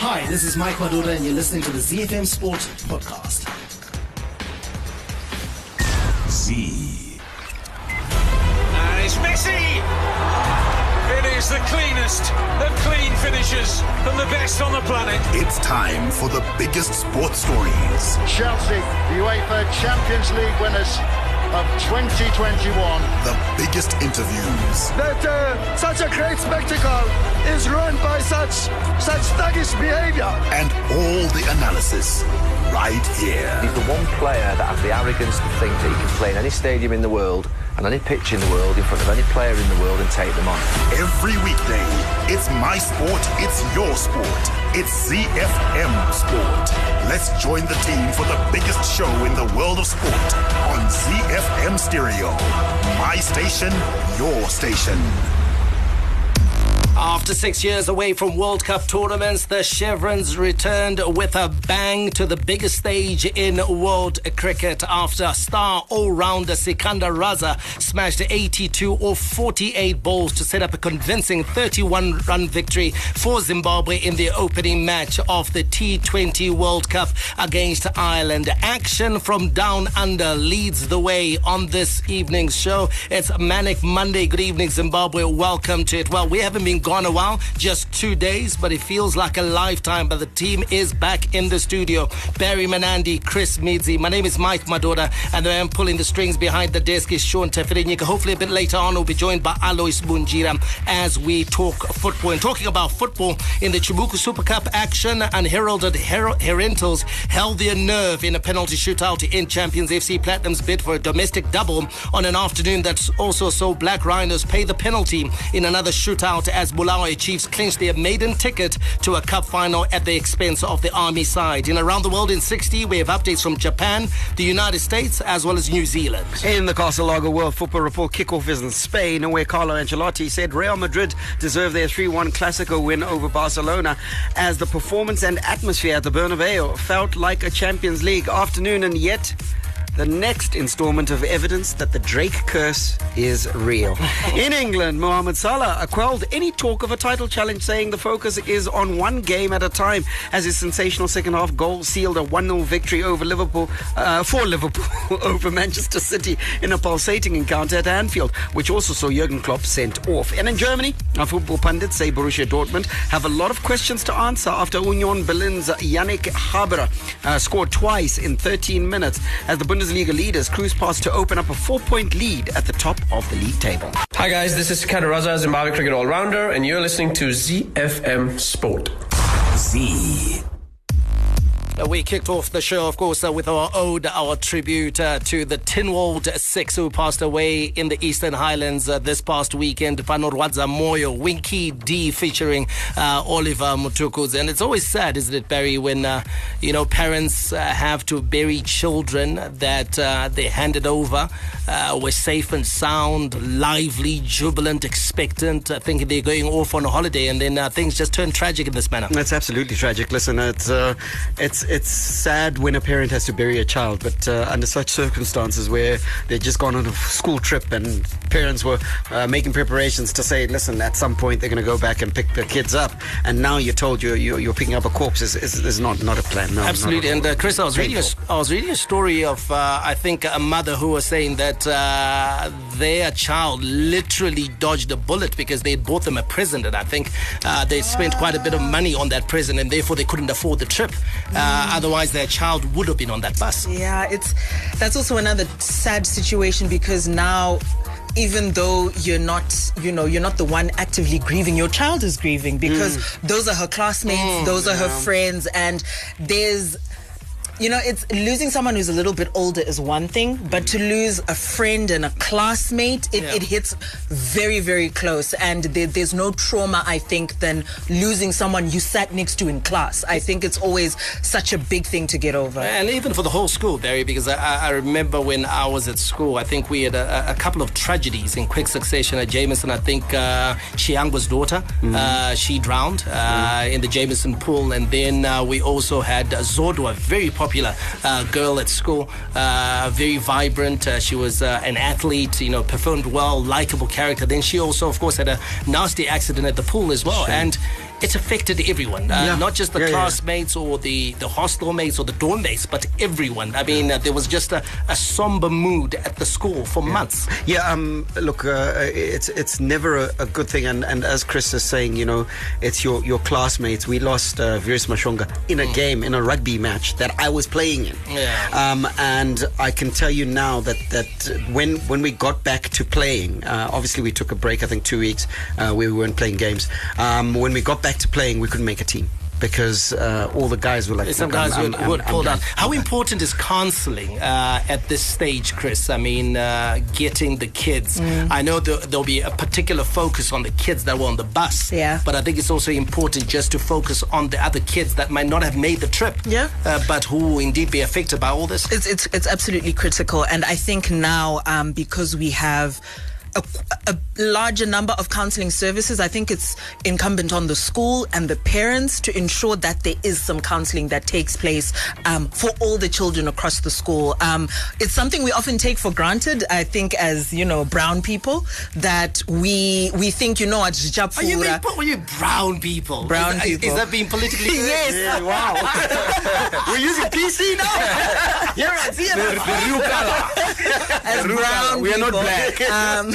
Hi, this is Mike Madoda, and you're listening to the ZFM Sport Podcast. Z. And it's Messi! It is the cleanest of clean finishes from the best on the planet. It's time for the biggest sports stories. Chelsea, UEFA Champions League winners of 2021. The biggest interviews. That uh, such a great spectacle is ruined by such such thuggish behavior. And all the analysis right here. He's the one player that has the arrogance to think that he can play in any stadium in the world and any pitch in the world in front of any player in the world and take them on. Every weekday, it's my sport, it's your sport. It's ZFM Sport. Let's join the team for the biggest show in the world of sport on ZFM Stereo. My station, your station. After six years away from World Cup tournaments, the Chevrons returned with a bang to the biggest stage in world cricket after star all-rounder Sikandar Raza smashed 82 or 48 balls to set up a convincing 31-run victory for Zimbabwe in the opening match of the T20 World Cup against Ireland. Action from down under leads the way on this evening's show. It's Manic Monday. Good evening, Zimbabwe. Welcome to it. Well, we haven't been gone a while, just two days, but it feels like a lifetime. But the team is back in the studio. Barry Manandi, Chris Midzi. My name is Mike Madoda, and I am pulling the strings behind the desk is Sean Teferinyika. Hopefully, a bit later on, we'll be joined by Alois Bunjira as we talk football. And talking about football in the Chibuku Super Cup action, unheralded Her- Herentals held their nerve in a penalty shootout in Champions FC Platinum's bid for a domestic double on an afternoon that also saw Black Rhinos pay the penalty in another shootout as Bulawayo Chiefs clinched their maiden ticket to a cup final at the expense of the Army side. In Around the World in 60, we have updates from Japan, the United States, as well as New Zealand. In the Castle Lager World Football Report, kickoff is in Spain, where Carlo Ancelotti said Real Madrid deserve their 3 1 Clasico win over Barcelona, as the performance and atmosphere at the Bernabeu felt like a Champions League afternoon, and yet the next installment of evidence that the Drake curse is real. In England, Mohamed Salah quelled any talk of a title challenge, saying the focus is on one game at a time, as his sensational second half goal sealed a 1 0 victory over Liverpool, uh, for Liverpool over Manchester City in a pulsating encounter at Anfield, which also saw Jurgen Klopp sent off. And in Germany, our football pundits say Borussia Dortmund have a lot of questions to answer after Union Berlin's Yannick Haber uh, scored twice in 13 minutes as the Bundesliga leaders cruise past to open up a four-point lead at the top of the league table. Hi guys, this is Sikandar Raza, Zimbabwe cricket all-rounder, and you're listening to ZFM Sport. Z. Uh, We kicked off the show, of course, uh, with our ode, our tribute uh, to the Tynwald Six who passed away in the Eastern Highlands uh, this past weekend. Panorwadza Moyo, Winky D featuring uh, Oliver Mtukudzi. And it's always sad, isn't it, Barry, when, uh, you know, parents have to bury children that they handed over, were safe and sound, lively, jubilant, expectant, thinking they're going off on a holiday, and then things just turn tragic in this manner. That's absolutely tragic. Listen, it's it's it's sad when a parent has to bury a child, but uh, under such circumstances where they've just gone on a school trip and parents were uh, making preparations to say, listen, at some point they're going to go back and pick the kids up, and now you're told you're you're, you're picking up a corpse is, is, is not not a plan. No, Absolutely, and uh, Chris, I was reading a, was reading a story of uh, I think a mother who was saying that uh, their child literally dodged a bullet because they bought them a present, and I think uh, they spent quite a bit of money on that present, and therefore they couldn't afford the trip. Uh, Otherwise, their child would have been on that bus. Yeah, it's that's also another sad situation because now even though you're not, you know, you're not the one actively grieving, your child is grieving because those are her classmates, those are her friends, and there's you know, it's losing someone who's a little bit older is one thing, but to lose a friend and a classmate, it, Yeah. it hits very, very close. And there, there's no trauma, I think, than losing someone you sat next to in class. I think it's always such a big thing to get over. And even for the whole school, Barry, because I, I I remember when I was at school, I think we had a, a couple of tragedies in quick succession at Jameson. I think uh, Chiangwa's daughter, uh, she drowned uh, in the Jameson pool. And then uh, we also had uh, Zodwa, very popular uh, girl at school, uh, very vibrant. Uh, she was uh, an athlete, you know, performed well, likable character. Then she also, of course, had a nasty accident at the pool as well. And it's affected everyone, uh, Yeah. not just the Yeah, yeah, yeah. classmates or the, the hostel mates or the dorm mates, but everyone. I mean, uh, there was just a, a somber mood at the school for months. Yeah, um, look, uh, it's it's never a, a good thing, and, and as Chris is saying, you know, it's your, your classmates. We lost uh, Viris Mashonga in a game, in a rugby match that I was playing in. Yeah. Um, and I can tell you now that that when when we got back to playing, uh, obviously we took a break. I think two weeks. Uh, we weren't playing games. Um, when we got back to playing, we couldn't make a team. Because uh, all the guys were like, Some guys I'm- who I'm- who I'm- pulled out. How important is counselling uh, at this stage, Chris? I mean, uh, getting the kids. Mm. I know there, there'll be a particular focus on the kids that were on the bus. Yeah. But I think it's also important just to focus on the other kids that might not have made the trip. Yeah. Uh, but who will indeed be affected by all this. It's it's it's absolutely critical, and I think now um, because we have. A, a larger number of counseling services. I think it's incumbent on the school and the parents to ensure that there is some counseling that takes place um, for all the children across the school. Um, it's something we often take for granted. I think, as you know, brown people, that we we think you know what Are you, being, Japura. are you brown people? Brown is, people. Is that being politically correct? Yes. wow. We're using PC now. You're right. See, as brown We are not black. Um,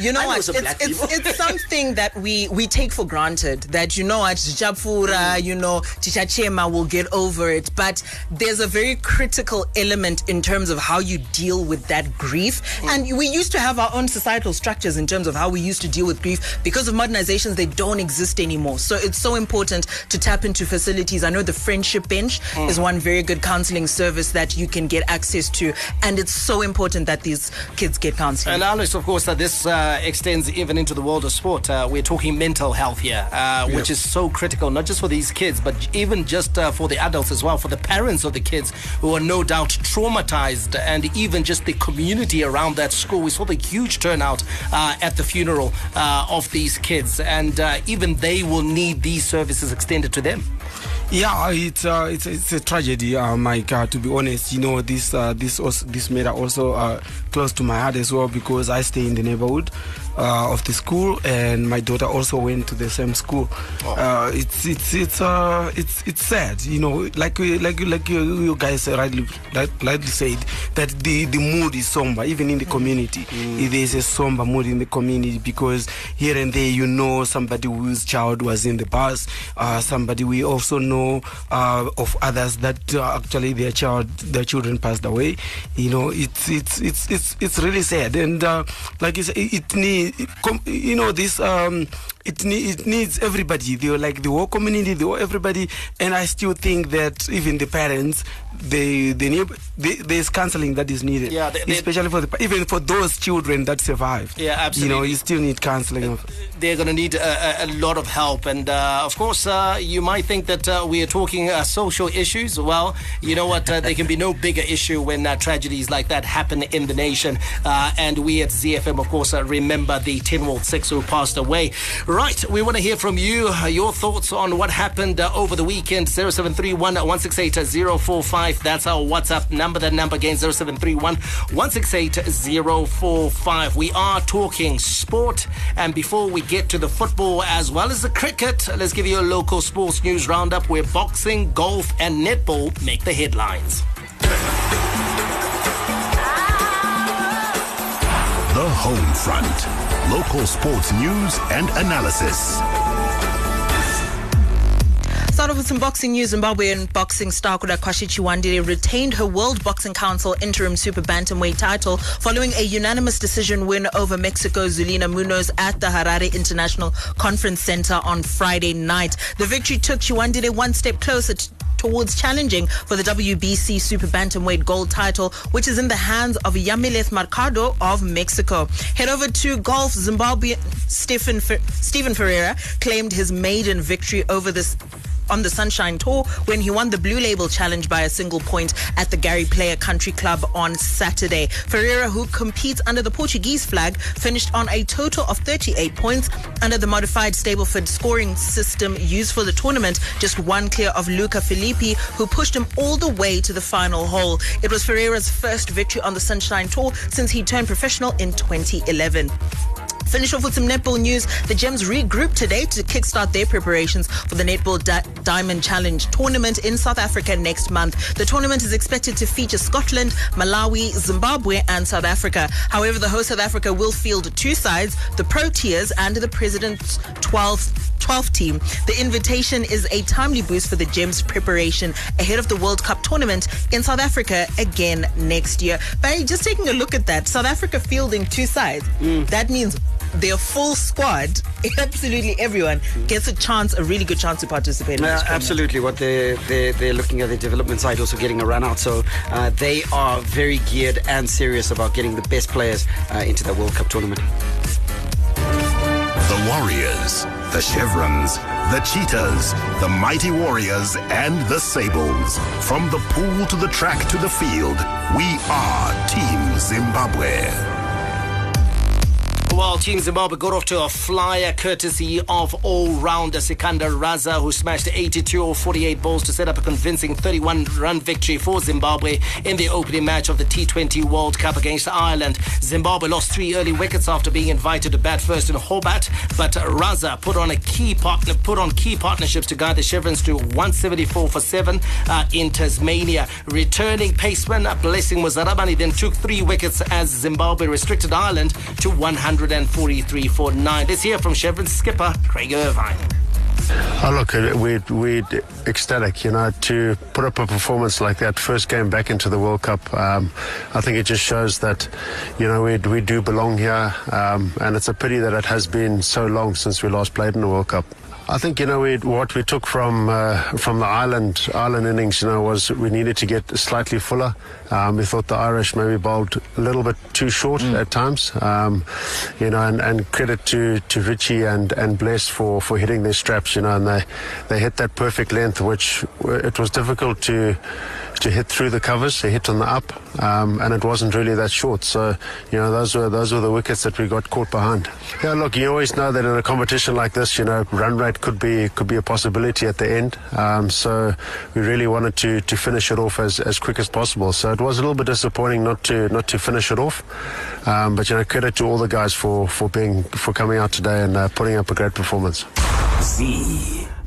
you know I what? It's, it's, it's something that we, we take for granted. That you know what, Japura, you know, Tisha Chema will get over it. But there's a very critical element in terms of how you deal with that grief. And we used to have our own societal structures in terms of how we used to deal with grief. Because of modernizations, they don't exist anymore. So it's so important to tap into facilities. I know the Friendship Bench is one very good counseling service that you can get access to. And it's so important that these kids get counseling. And Alex, of course, that this uh, extends even into the world of sport. Uh, we're talking mental health here, uh, which is so critical, not just for these kids, but even just uh, for the adults as well, for the parents of the kids who are no doubt traumatized, and even just the community around that school. We saw the huge turnout uh, at the funeral uh, of these kids, and uh, even they will need these services extended to them. Yeah, it's uh, it's it's a tragedy, uh, Mike. Uh, to be honest, you know this uh, this also, this matter also uh, close to my heart as well because I stay in the neighborhood uh, of the school, and my daughter also went to the same school. Uh, it's it's it's uh, it's it's sad, you know. Like we- like you- like you, you guys rightly right- rightly said that the the mood is somber, even in the community. There is a somber mood in the community because here and there you know somebody whose child was in the bus, uh, somebody we also know uh, of others that uh, actually their child their children passed away. You know, it's it's it's it's it's really sad, and uh, like it's, it, need you know this. Um, it, ne- it needs everybody, the, like the whole community, the whole everybody, and I still think that even the parents, they they need they, there's counseling that is needed, Yeah, they- they- especially for the even for those children that survived. Yeah, absolutely You know, you still need counseling. They're going to need a, a, lot of help. And uh, of course, uh, you might think that uh, we are talking uh, social issues. Well, you know what? Uh, there can be no bigger issue when uh, tragedies like that happen in the nation. Uh, and we at ZFM, of course, uh, remember the Tynwald Six who passed away. Right, we want to hear from you, uh, your thoughts on what happened uh, over the weekend. 0731 168 045. That's our WhatsApp number. That number again 0731 168 045. We are talking sport. And before we get to the football as well as the cricket, let's give you a local sports news roundup where boxing, golf, and netball make the headlines. The Home Front. Local sports news and analysis. Start off with some boxing news. Zimbabwean boxing star Kudakwashe Chiwandire retained her World Boxing Council interim super bantamweight title following a unanimous decision win over Mexico's Zulina Munoz at the Harare International Conference Center on Friday night. The victory took Chiwandire one step closer to towards challenging for the WBC Super Bantamweight gold title, which is in the hands of Yamileth Mercado of Mexico. Head over to golf. Zimbabwe Stephen Fer- Stephen Ferreira claimed his maiden victory over this on the Sunshine Tour when he won the Blue Label Challenge by a single point at the Gary Player Country Club on Saturday. Ferreira, who competes under the Portuguese flag, finished on a total of 38 points under the modified Stableford scoring system used for the tournament, just one clear of Luca Filippi, who pushed him all the way to the final hole. It was Ferreira's first victory on the Sunshine Tour since he turned professional in 2011. Finish off with some netball news. The Gems regroup today to kickstart their preparations for the Netball Di- Diamond Challenge tournament in South Africa next month. The tournament is expected to feature Scotland, Malawi, Zimbabwe, and South Africa. However, the host South Africa will field two sides, the Proteas and the President's 12th 12th team. The invitation is a timely boost for the Gems preparation ahead of the World Cup tournament in South Africa again next year. Barry, just taking a look at that, South Africa fielding two sides. Mm. That means their full squad, absolutely everyone, gets a chance, a really good chance to participate in Uh, absolutely. What they're, they're, they're looking at the development side, also getting a run out. So uh, they are very geared and serious about getting the best players uh, into the World Cup tournament. The Warriors, the Chevrons, the Cheetahs, the Mighty Warriors, and the Sables. From the pool to the track to the field, we are Team Zimbabwe. Well, Team Zimbabwe got off to a flyer courtesy of all-rounder Sikandar Raza, who smashed 82 or 48 balls to set up a convincing 31-run victory for Zimbabwe in the opening match of the T20 World Cup against Ireland. Zimbabwe lost three early wickets after being invited to bat first in Hobart, but Raza put on a key partner, put on key partnerships to guide the Chevrons to 174 for seven uh, in Tasmania. Returning paceman Blessing Muzarabani then took three wickets as Zimbabwe restricted Ireland to 100. 143.49. Let's hear from Chevron's skipper, Craig Ervine. Oh, look, we're, we're ecstatic, you know, to put up a performance like that, first game back into the World Cup. Um, I think it just shows that, you know, we, we do belong here, um, and it's a pity that it has been so long since we last played in the World Cup. I think you know we, what we took from uh, from the Ireland Ireland innings, you know, was we needed to get slightly fuller. Um, we thought the Irish maybe bowled a little bit too short at times, um, you know, and, and credit to, to Richie and, and Bless for, for hitting their straps, you know, and they they hit that perfect length, which uh, it was difficult to to hit through the covers. They hit on the up, um, and it wasn't really that short. So, you know, those were those were the wickets that we got caught behind. Yeah, look, you always know that in a competition like this, you know, run rate could be could be a possibility at the end. Um, so, we really wanted to to finish it off as, as quick as possible. So it was a little bit disappointing not to not to finish it off. Um, but you know, credit to all the guys for for being for coming out today and uh, putting up a great performance.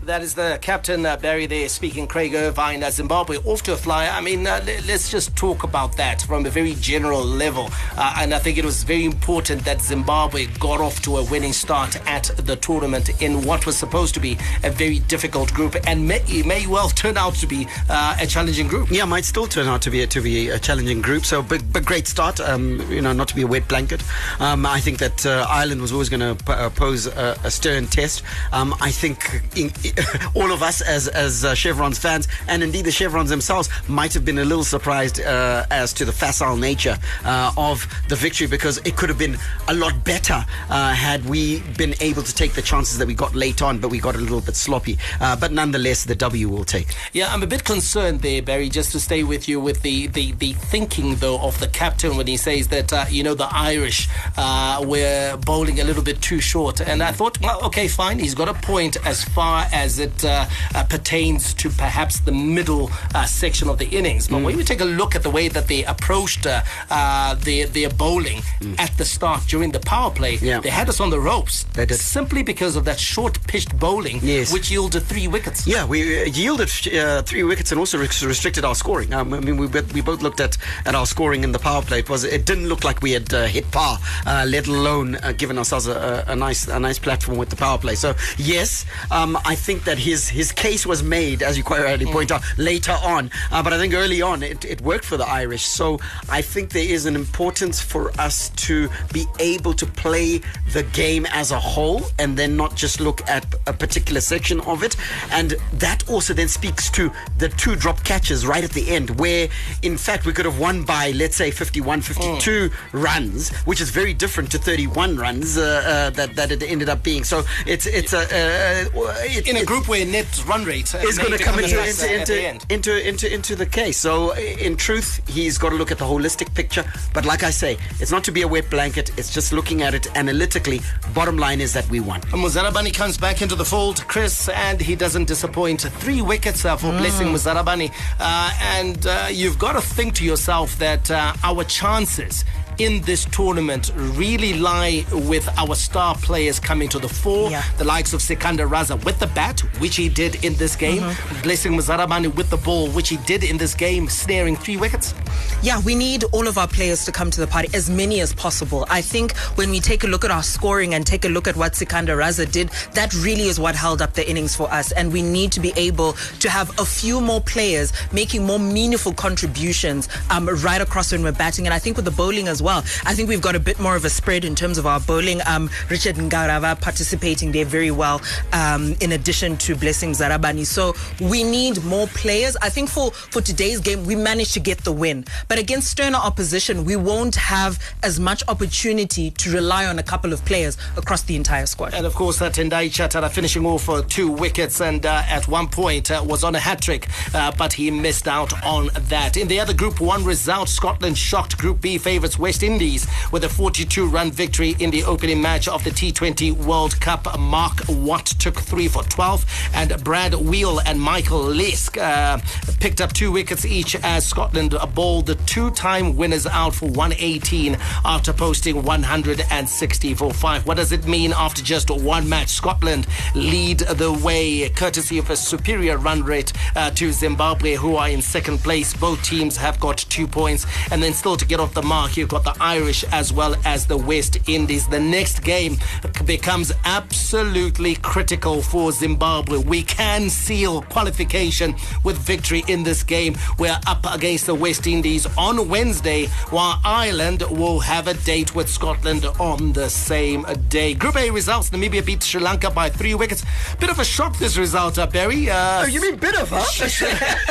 That is the captain, uh, Barry, there speaking. Craig Ervine, uh, Zimbabwe, off to a flyer. I mean, uh, le- let's just talk about that from a very general level. Uh, and I think it was very important that Zimbabwe got off to a winning start at the tournament in what was supposed to be a very difficult group and may, may well turn out to be uh, a challenging group. Yeah, might still turn out to be a, to be a challenging group. So, big, big great start. Um, you know, not to be a wet blanket. Um, I think that uh, Ireland was always going to p- uh, pose a, a stern test. Um, I think in, all of us as as uh, Chevrons fans, and indeed the Chevrons themselves, might have been a little surprised uh, as to the facile nature uh, of the victory because it could have been a lot better uh, had we been able to take the chances that we got late on, but we got a little bit sloppy. Uh, but nonetheless, the W will take. Yeah, I'm a bit concerned there, Barry, just to stay with you with the, the, the thinking, though, of the captain when he says that, uh, you know, the Irish were bowling a little bit too short. And I thought, well, okay, fine. He's got a point as far as it uh, uh, pertains to perhaps the middle uh, section of the innings. But when you take a look at the way that they approached uh, uh, their, their bowling at the start during the power play, Yeah. they had us on the ropes. They did. Simply because of that short pitched bowling, Yes. which yielded three wickets. Yeah, we yielded uh, three wickets and also restricted our scoring. Um, I mean, we, both- we both looked at, at our scoring in the power play. It was it didn't look like we had uh, hit par, uh, let alone uh, given ourselves a, a, a nice a nice platform with the power play. So yes, um, I think that his his case was made, as you quite rightly point out, later on. Uh, but I think early on it, it worked for the Irish. So I think there is an importance for us to be able to play the game as a whole and then not just look at a particular section of it. And that also then speaks to the two drop catches right at the end, where in fact we could have won by, let's say, 51, 52 runs, which is very different to 31 runs uh, uh, that, that it ended up being. So it's it's a. Uh, it, in a group where net run rate is going to come into into the into, into into into the case. So in truth, he's got to look at the holistic picture. But like I say, it's not to be a wet blanket. It's just looking at it analytically. Bottom line is that we won. Muzarabani comes back into the fold, Chris, and he doesn't disappoint. Three wickets uh, for blessing Muzarabani. Uh, and uh, you've got to think to yourself that uh, our chances in this tournament really lie with our star players coming to the fore. Yeah. The likes of Sikandar Raza with the bat, which he did in this game. Mm-hmm. Blessing Muzarabani with the ball, which he did in this game, snaring three wickets. Yeah, we need all of our players to come to the party, as many as possible. I think when we take a look at our scoring and take a look at what Sikandar Raza did, that really is what held up the innings for us. And we need to be able to have a few more players making more meaningful contributions um, right across when we're batting. And I think with the bowling as well, I think we've got a bit more of a spread in terms of our bowling. Um, Richard Ngarava participating there very well, um, in addition to Blessing Zarabani. So we need more players. I think for, for today's game, we managed to get the win. But against sterner opposition, we won't have as much opportunity to rely on a couple of players across the entire squad. And of course, uh, Tendai Chatara finishing off for two wickets and uh, at one point uh, was on a hat trick, uh, but he missed out on that. In the other Group 1 result, Scotland shocked Group B favourites West Indies with a 42 run victory in the opening match of the T20 World Cup. Mark Watt took three for 12, and Brad Wheal and Michael Leask uh, picked up two wickets each as Scotland bowled the two time winners out for 118 after posting 160 for five. What does it mean after just one match? Scotland lead the way, courtesy of a superior run rate uh, to Zimbabwe, who are in second place. Both teams have got two points. And then still to get off the mark, you've got the Irish as well as the West Indies. The next game becomes absolutely critical for Zimbabwe. We can seal qualification with victory in this game. We're up against the West Indies on Wednesday, while Ireland will have a date with Scotland on the same day. Group A results Namibia beat Sri Lanka by three wickets. Bit of a shock, this result, uh, Barry. Uh, Oh, you mean bit of, huh?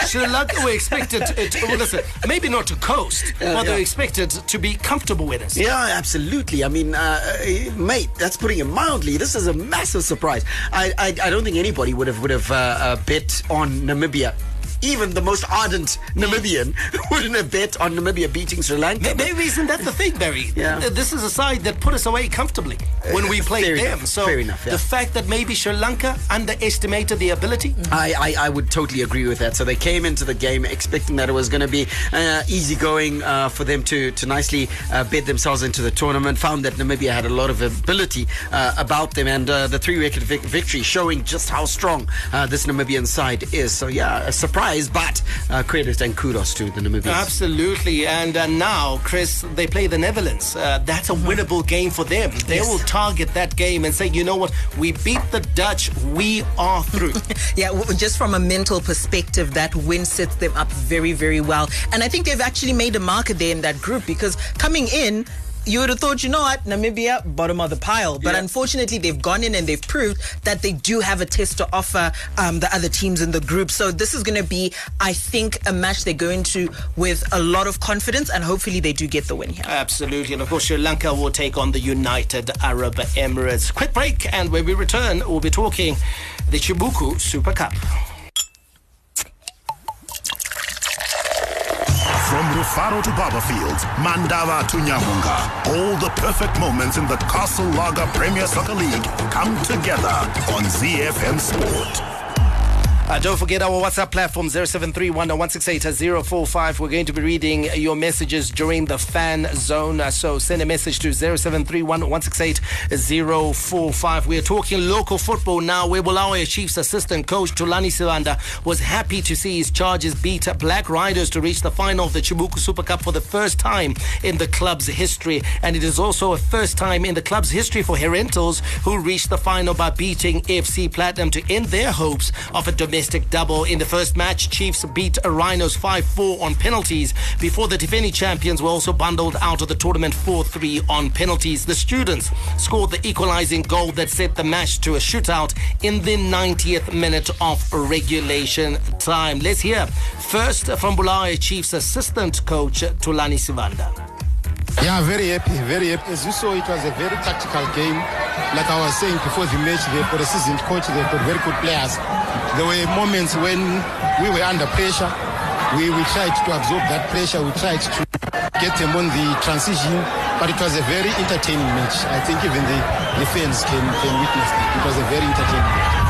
Sri Lanka were expected to, well, listen, maybe not to coast, but yeah. they're expected to be comfortable winners. Yeah, absolutely. I mean, uh, uh, mate, that's putting it mildly. This is a massive surprise. I, I, I don't think anybody would have would have uh, uh, bet on Namibia. Even the most ardent Namibian wouldn't have bet on Namibia beating Sri Lanka. May- Maybe isn't that the thing, Barry? Yeah. This is a side that put us away comfortably when we played fair them. enough, So fair enough, yeah. the fact that maybe Sri Lanka underestimated the ability. I, I, I would totally agree with that. So they came into the game expecting that it was going to be uh, easy going uh, for them to, to nicely uh, bed themselves into the tournament. Found that Namibia had a lot of ability uh, about them, and uh, the three wicket vic- victory showing just how strong uh, this Namibian side is. So, yeah, a surprise, but uh, credit and kudos to the Namibians. Absolutely. And uh, now, Chris, they play the Netherlands. Uh, that's a winnable game for them. They Yes. will target that game and say, you know what, we beat the Dutch, we are through. Yeah, w- just from a mental perspective, that win sets them up very, very well. And I think they've actually made a marker there in that group because coming in, you would have thought, you know what, Namibia, bottom of the pile. But Yeah. unfortunately, they've gone in and they've proved that they do have a test to offer um, the other teams in the group. So this is going to be, I think, a match they go into with a lot of confidence and hopefully they do get the win here. Absolutely. And of course, Sri Lanka will take on the United Arab Emirates. Quick break, and when we return, we'll be talking the Chibuku Super Cup. From Rufaro to Barbourfield, Mandava to Nyamhunga, all the perfect moments in the Castle Lager Premier Soccer League come together on ZFM Sport. Uh, don't forget our WhatsApp platform 0731-168-045. We're going to be reading your messages during the fan zone. Uh, so send a message to 0731-168-045. We're talking local football now where Bulawayo Chiefs assistant coach Thulani Sibanda was happy to see his charges beat Black Rhinos to reach the final of the Chibuku Super Cup for the first time in the club's history. And it is also a first time in the club's history for Herentals who reached the final by beating FC Platinum to end their hopes of a domestic double. In the first match, Chiefs beat Rhinos 5-4 on penalties before the defending champions were also bundled out of the tournament 4-3 on penalties. The students scored the equalizing goal that set the match to a shootout in the 90th minute of regulation time. Let's hear first from Bulawayo Chiefs assistant coach Thulani Sibanda. Yeah, very happy, very happy. As you saw, it was a very tactical game. Like I was saying before the match, they've got a seasoned coach, they've got very good players. There were moments when we were under pressure. We, we tried to absorb that pressure. We tried to get them on the transition, but it was a very entertaining match. I think even the, the fans can, can witness it. It was a very entertaining match.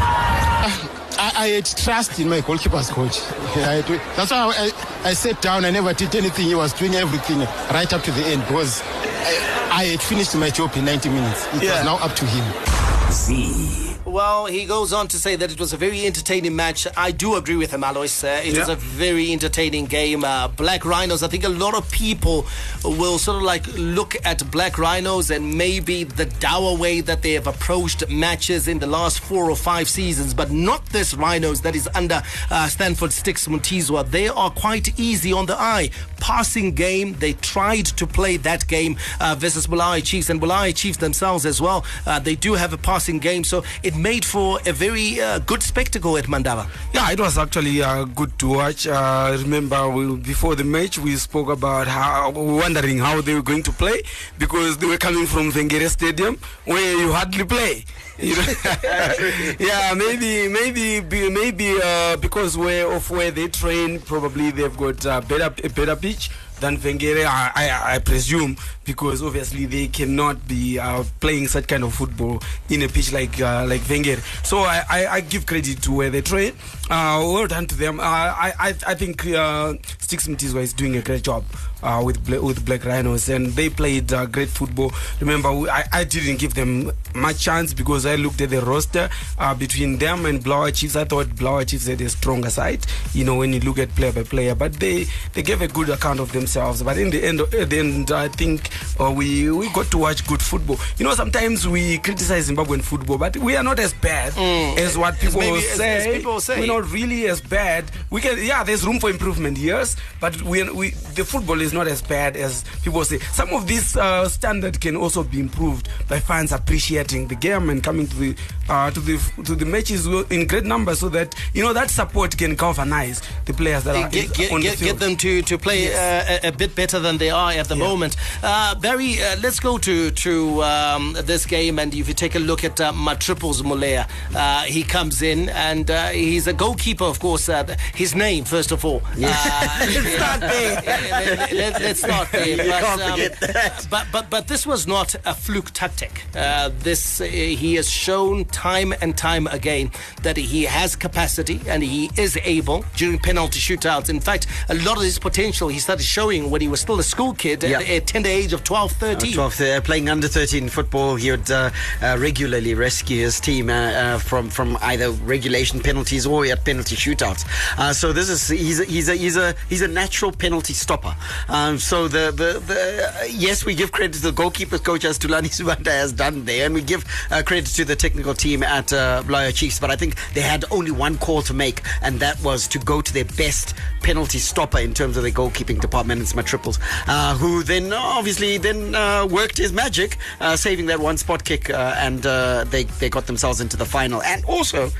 I, had trust in my goalkeeper's coach. Yeah, that's why I, I, sat down. I never did anything. He was doing everything right up to the end because I, I had finished my job in 90 minutes. It Yeah. was now up to him. Well, he goes on to say that it was a very entertaining match. I do agree with him, Alois. Uh, it was Yeah. a very entertaining game. Uh, Black Rhinos, I think a lot of people will sort of like look at Black Rhinos and maybe the dour way that they have approached matches in the last four or five seasons, but not this Rhinos that is under uh, Stanford Sticks Mtizwa. They are quite easy on the eye. Passing game, they tried to play that game uh, versus Bulawayo Chiefs, and Bulawayo Chiefs themselves as well. Uh, they do have a passing game, so it made for a very uh, good spectacle at Mandava. Yeah, it was actually uh, good to watch. Uh, remember, we, before the match, we spoke about how wondering how they were going to play because they were coming from Vengere Stadium where you hardly play. You know? yeah, maybe, maybe, maybe uh, because where of where they train, probably they've got uh, better a better pitch than Vengere, I, I, I presume, because obviously they cannot be uh, playing such kind of football in a pitch like uh, like Vengere. So I, I, I give credit to where they train. Uh, well done to them. Uh, I, I I think uh, Sticks is doing a great job uh, with with Black Rhinos, and they played uh, great football. Remember, I, I didn't give them much chance because I looked at the roster uh, between them and Blower Chiefs. I thought Blower Chiefs had a stronger side, you know, when you look at player by player. But they, they gave a good account of themselves. But in the end, at the end, I think uh, we we got to watch good football. You know, sometimes we criticize Zimbabwean football, but we are not as bad as what people maybe as- say. as people say. We're not really as bad. We can, yeah, there's room for improvement, yes, but we, we the football is not as bad as people say. Some of this uh, standard can also be improved by fans appreciating the game and coming to the uh, to the to the matches in great numbers, so that you know that support can galvanize the players that are Get, get, on get, the field. get them to, to play uh, a, a bit better than they are at the moment. Uh, Barry, uh, let's go to to um, this game, and if you take a look at uh, Matriples Mulea, uh, he comes in and uh, he's a goalkeeper, of course. Uh, his name, first of all. Uh, Let's start there. let, let, let's start there. You but, can't forget that. But but but this was not a fluke tactic. Uh, this uh, he has shown time and time again that he has capacity and he is able during penalty shootouts. In fact, a lot of his potential he started showing when he was still a school kid Yeah. at a tender age of 12, 13. 12, uh, playing under 13 football, he would uh, uh, regularly rescue his team uh, uh, from from either regulation penalties or at penalty shootouts. Uh, so this is he's a, he's a he's a he's a natural penalty stopper. Um, so the the, the uh, yes, we give credit to the goalkeeper coach as Thulani Sibanda has done there, and we give uh, credit to the technical team at uh, Chiefs. But I think they had only one call to make, and that was to go to their best penalty stopper in terms of their goalkeeping department. It's my triples, uh, who then obviously then uh, worked his magic, uh, saving that one spot kick, uh, and uh, they they got themselves into the final. And also,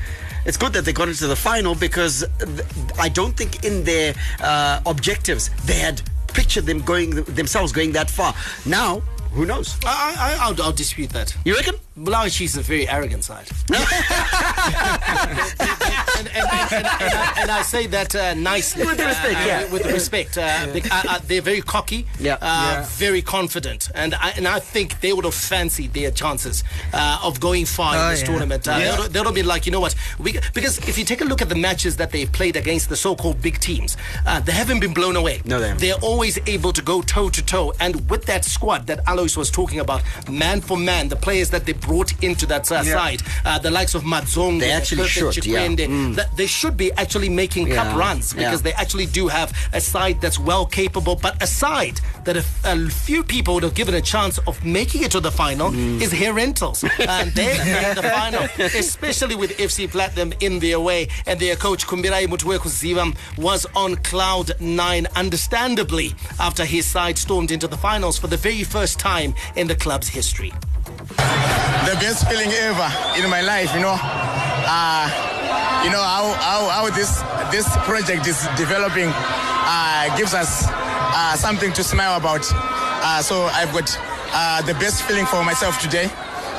it's good that they got into the final because I don't think in their objectives they had pictured them going themselves going that far. Now, who knows? I, I, I'll, I'll dispute that. You reckon? Chiefs is a very arrogant side. and, and, and, and, I, and I say that uh, nicely. With respect, uh, yeah. With respect. Uh, bec- uh, uh, they're very cocky, Yeah. uh, Yeah. very confident. And I, and I think they would have fancied their chances uh, of going far Oh, in this yeah. tournament. Uh, Yeah. They'll, they would have like, you know what? We, because if you take a look at the matches that they've played against the so called big teams, uh, they haven't been blown away. No, they haven't. They're always able to go toe to toe. And with that squad that Alois was talking about, man for man, the players that they brought into that uh, Yeah. side, uh, the likes of Madzong, They actually should, yeah. Mm. that they should be actually making Yeah, cup runs because they actually do have a side that's well capable. But a side that a, a few people would have given a chance of making it to the final Mm. is Herentals. and they're in the final, especially with FC Platinum in their way. And their coach, Kumbirai Mutweku Zivam, was on cloud nine, understandably, after his side stormed into the finals for the very first time in the club's history. the best feeling ever in my life, you know. Uh, you know how, how, how this this project is developing uh, gives us uh, something to smile about. Uh, so I've got uh, the best feeling for myself today,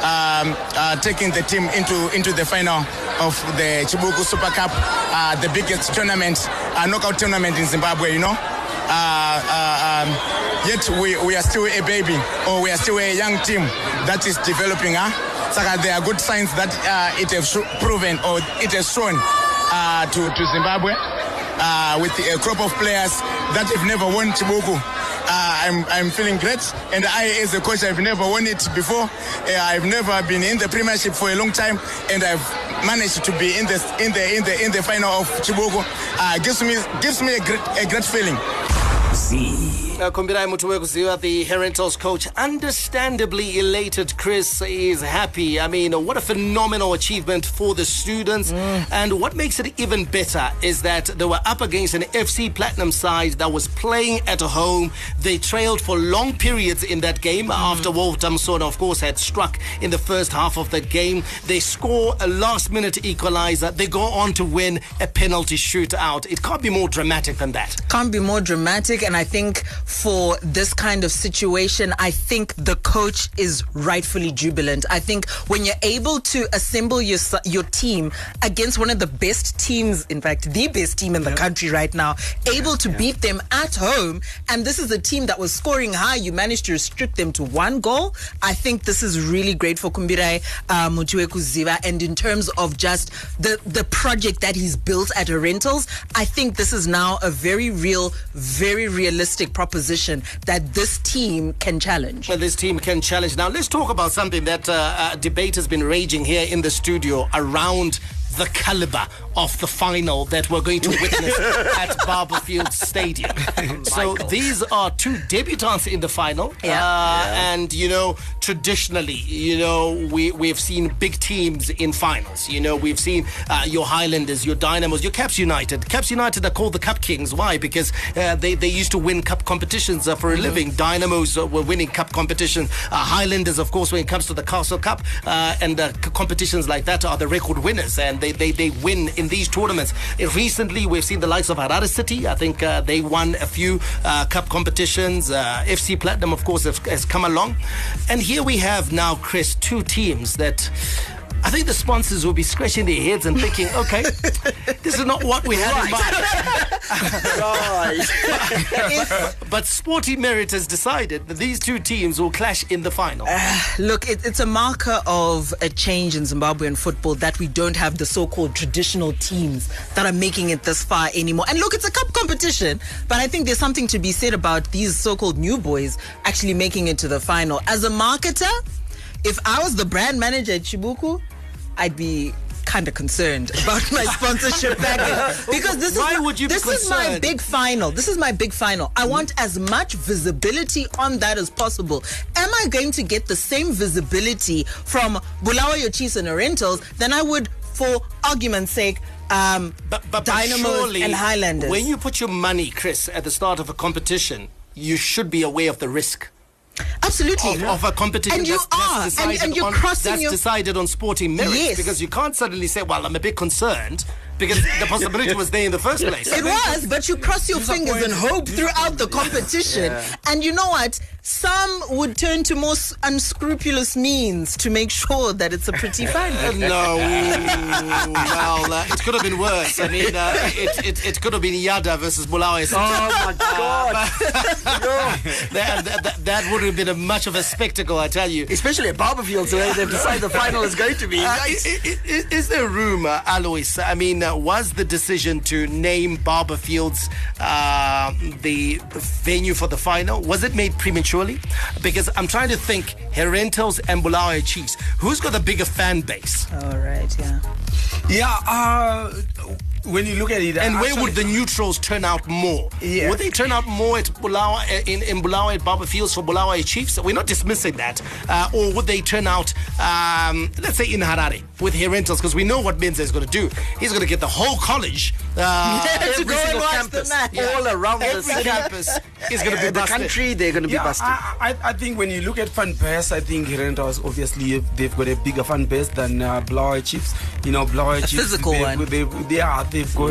um, uh, taking the team into into the final of the Chibuku Super Cup, uh, the biggest tournament, uh, knockout tournament in Zimbabwe. You know. Uh, uh, um, yet we, we are still a baby or we are still a young team that is developing. Huh? So uh, there are good signs that it has proven or it has shown to, to Zimbabwe uh, with a crop of players that have never won Chibuku. Uh, I'm I'm feeling great, and I, as a coach, I've never won it before. Uh, I've never been in the Premiership for a long time, and I've managed to be in the in the in the in the final of Chibuku. Gives me gives me a great a great feeling. así. Uh, Kumbirai Mutiwekuziva, the Herentals coach, understandably elated. Chris is happy. I mean, what a phenomenal achievement for the students. And what makes it even better is that they were up against an FC Platinum side that was playing at home. They trailed for long periods in that game after Wolverhampton, of course, had struck in the first half of the game. They score a last minute equalizer. They go on to win a penalty shootout. It can't be more dramatic than that. can't be more dramatic and i think for this kind of situation i think the coach is rightfully jubilant. I think when you're able to assemble your your team against one of the best teams in fact the best team in the country right now able to beat them at home and this is a team that was scoring high you managed to restrict them to one goal i think this is really great for kumbirai uh, and in terms of just the the project that he's built at rentals i think this is now a very real very realistic proposition that this team can challenge Well, this team can challenge. Now, let's talk about something that uh, uh, debate has been raging here in the studio around the caliber of the final that we're going to witness at Barbourfield Stadium. so these are two debutants in the final, uh, and you know, traditionally, you know, we we've seen big teams in finals. You know, we've seen uh, your Highlanders, your Dynamos, your Caps United. Caps United are called the Cup Kings. Why? Because uh, they they used to win cup competitions uh, for a living. Dynamos uh, were winning cup competitions. Uh, Highlanders, of course, when it comes to the Castle Cup uh, and uh, competitions like that, are the record winners, and they they, they win in these tournaments. Recently, we've seen the likes of Harare City. I think uh, they won a few uh, cup competitions. Uh, FC Platinum, of course, has come along, and here we have now, Chris, two teams that. I think the sponsors will be scratching their heads and thinking, okay, this is not what we had in mind. but Sporty Merit has decided that these two teams will clash in the final. Uh, look, it, it's a marker of a change in Zimbabwean football that we don't have the so-called traditional teams that are making it this far anymore. And look, it's a cup competition, but I think there's something to be said about these so-called new boys actually making it to the final. As a marketer, if I was the brand manager at Chibuku, I'd be kind of concerned about my sponsorship package because this Why is would you be this is my big final. This is my big final. I want as much visibility on that as possible. Am I going to get the same visibility from Bulawayo Chiefs and Orientals than I would, for argument's sake, um, But, but Dynamos surely, and Highlanders? When you put your money, Chris, at the start of a competition, you should be aware of the risk. Absolutely. Of, of a competition And you that's, that's are. And- decided and you're on, crossing that's your- decided on sporting merit Yes. because you can't suddenly say, "Well, I'm a bit concerned," because the possibility was there in the first place. It was, but you cross your fingers and hope throughout the competition. And you know what? Some would turn to more unscrupulous means to make sure that it's a pretty final. No, well, uh, it could have been worse. I mean, uh, it, it, it could have been Yada versus Bulawayo. Oh my God! that, that, that, that would have been a much of a spectacle, I tell you. Especially at Barbourfield, so they've decided the final is going to be. Uh, i- i- i- is there room, uh, Alois? I mean, was the decision to name Barbourfields uh, the venue for the final was it made prematurely? Because I'm trying to think, Herentals and Bulawayo Chiefs, who's got the bigger fan base? All right, yeah. Yeah, uh, when you look at it, And where would the neutrals turn out more? Yeah. Would they turn out more at Bulawa in, in Bulawayo at Barbour Fields for Bulawayo Chiefs? We're not dismissing that. Uh, or would they turn out, um, let's say in Harare with Herentals? Because we know what Benza is going to do. He's going to get the whole college uh, To every go and watch the campus, match. all around the city. campus is going to be the busted. country, they're going to be Yeah, busted. I, I, think when you look at fan base, I think Rentals obviously they've got a bigger fan base than uh, Blower Chiefs. You know, Blower Chiefs. physical they, one. They, they, yeah, they've got.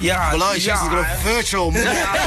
Yeah, Bulawayo Chiefs yeah, has got a virtual.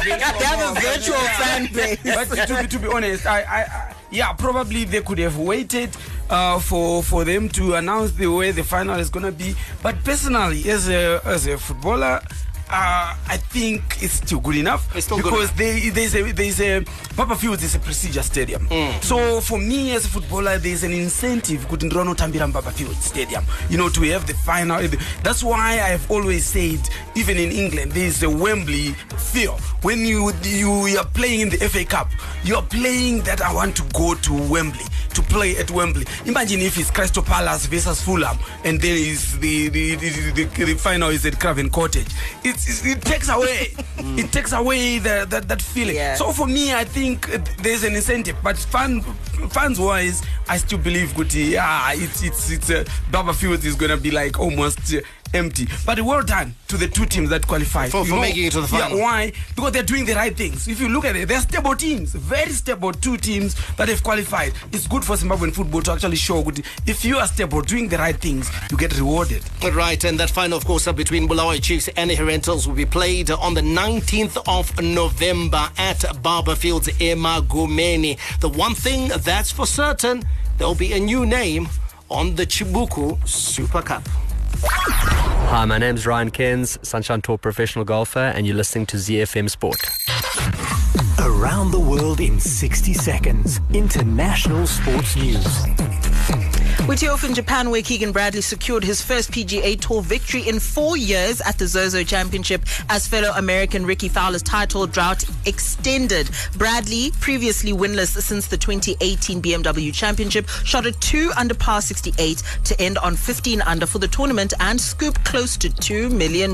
They have a virtual fan base. but to, be- to be honest, I, I, I yeah, probably they could have waited uh, for for them to announce the way the final is gonna be. But personally, as a as a footballer, uh, I think it's still good enough still good because enough. they, there's a there's a Papa Fields is a prestigious stadium. Mm. So for me as a footballer, there's an incentive kuti ndirono tambira Papa Fields Stadium. You know to have the final. That's why I have always said, even in England, there's a Wembley feel. When you you are playing in the FA Cup, you are playing that I want to go to Wembley to play at Wembley. Imagine if it's Crystal Palace versus Fulham, and then is the the, the, the, the final is at Craven Cottage. It, it, it takes away, it takes away the, that that feeling. Yeah. So for me, I think there's an incentive, but fan fans wise, I still believe Guti. Yeah, it's it's it's uh, Barbour Fields is gonna be like almost. Uh, Empty, but well done to the two teams that qualified For- for making it to the final. Yeah, why? Because they're doing the right things. If you look at it, they're stable teams, very stable two teams that have qualified. It's good for Zimbabwean football to actually show good. If you are stable, doing the right things, you get rewarded. Right, and that final, of course, between Bulawayo Chiefs and the Herentals will be played on the 19th of November at Barbour Fields, Emagumeni. The one thing that's for certain, there'll be a new name on the Chibuku Super Cup. Hi, my name's Ryan Cairns, Sunshine Tour professional golfer, and you're listening to ZFM Sport. Around the world in 60 seconds. International sports news. Tee off in Japan, where Keegan Bradley secured his first PGA Tour victory in four years at the Zozo Championship as fellow American Rickie Fowler's title drought extended. Bradley, previously winless since the 2018 BMW Championship, shot a 2 under par 68 to end on 15 under for the tournament and scoop close to $2 million.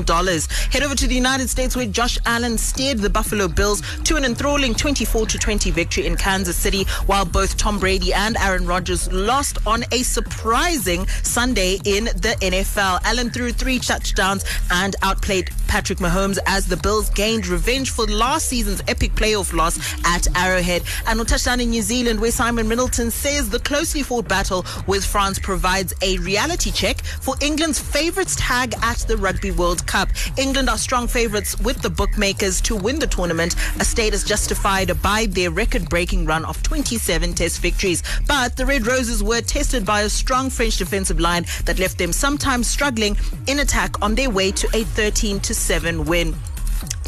Head over to the United States, where Josh Allen steered the Buffalo Bills to an enthralling 24 20 victory in Kansas City, while both Tom Brady and Aaron Rodgers lost on a surprising Sunday in the NFL. Allen threw three touchdowns and outplayed Patrick Mahomes as the Bills gained revenge for last season's epic playoff loss at Arrowhead. And on touchdown in New Zealand, where Simon Middleton says the closely fought battle with France provides a reality check for England's favourites tag at the Rugby World Cup. England are strong favourites with the bookmakers to win the tournament, a status justified by their record breaking run of 27 test victories. But the Red Roses were tested by a strong French defensive line that left them sometimes struggling in attack on their way to a 13 7 win.